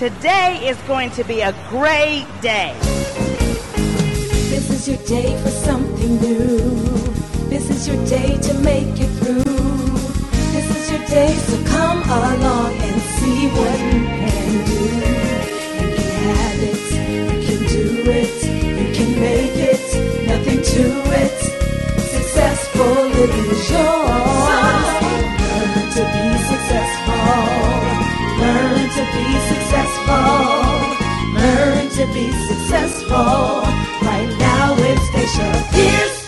Today is going to be a great day. This is your day for something new. This is your day to make it through. This is your day, so come along be successful. Learn to be successful. Right now it's Stacia Pierce.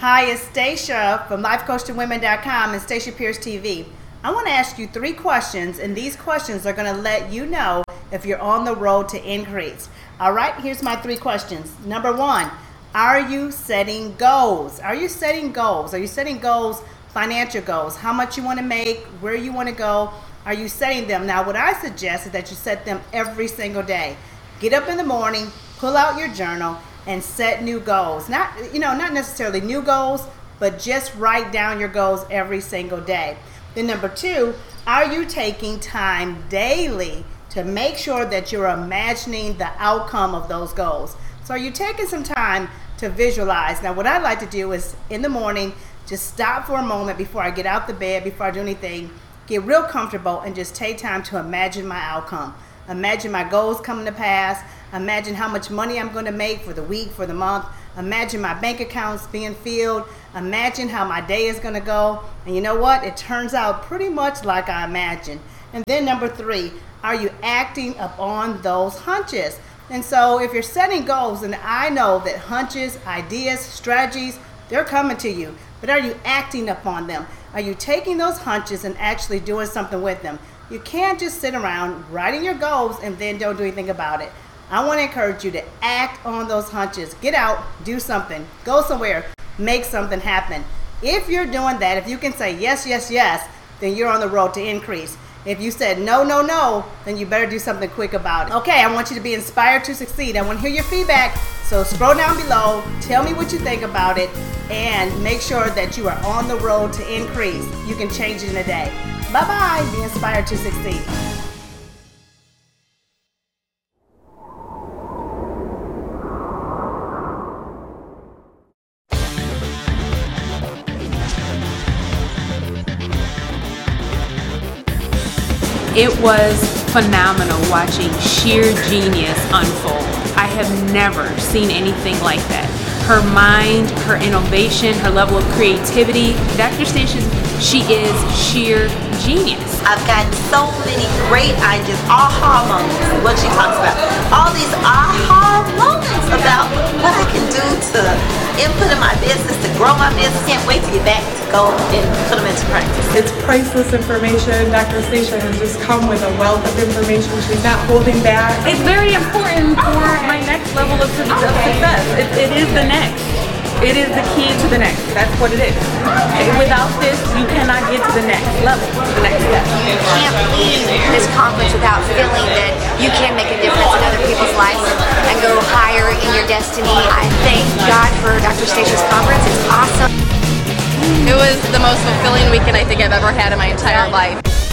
Hi, it's Stacia from LifeCoachToWomen.com and Stacia Pierce TV. I want to ask you three questions, and these questions are going to let you know if you're on the road to increase. All right, here's my three questions. Number one, are you setting goals? Are you setting goals? Are you setting goals, financial goals? How much you want to make, where you want to go? Are you setting them? Now, what I suggest is that you set them every single day. Get up in the morning, pull out your journal, and set new goals. Not, you know, not necessarily new goals, but just write down your goals every single day. Then number two, are you taking time daily to make sure that you're imagining the outcome of those goals? So are you taking some time to visualize? Now, what I like to do is in the morning, just stop for a moment before I get out the bed, before I do anything, get real comfortable, and just take time to imagine my outcome. Imagine my goals coming to pass. Imagine how much money I'm going to make for the week, for the month. Imagine my bank accounts being filled. Imagine how my day is going to go. And you know what? It turns out pretty much like I imagined. And then number three, are you acting upon those hunches? And so if you're setting goals, and I know that hunches, ideas, strategies, they're coming to you, but are you acting upon them? Are you taking those hunches and actually doing something with them? You can't just sit around writing your goals and then don't do anything about it. I want to encourage you to act on those hunches. Get out, do something, go somewhere, make something happen. If you're doing that, if you can say yes, yes, yes, then you're on the road to increase. If you said no, no, no, then you better do something quick about it. Okay, I want you to be inspired to succeed. I want to hear your feedback. So scroll down below, tell me what you think about it, and make sure that you are on the road to increase. You can change it in a day. Bye bye. Be inspired to succeed. It was phenomenal watching sheer genius unfold. I have never seen anything like that. Her mind, her innovation, her level of creativity. Dr. Stacia, she is sheer genius. I've gotten so many great ideas, aha moments, what she talks about. Input in my business, to grow my business. Can't wait to get back to go and put them into practice. It's priceless information. Dr. Stacia has just come with a wealth of information. She's not holding back. It's very important for my next level of, su- of success. It, it is the next. It is the key to the next. That's what it is. Without this, you cannot get to the next level, the next step. you can't leave this conference without feeling that you can make a difference in other people's lives and go higher in your destiny. I thank God Dr. Stacia's conference. It's awesome. It was the most fulfilling weekend I think I've ever had in my entire life.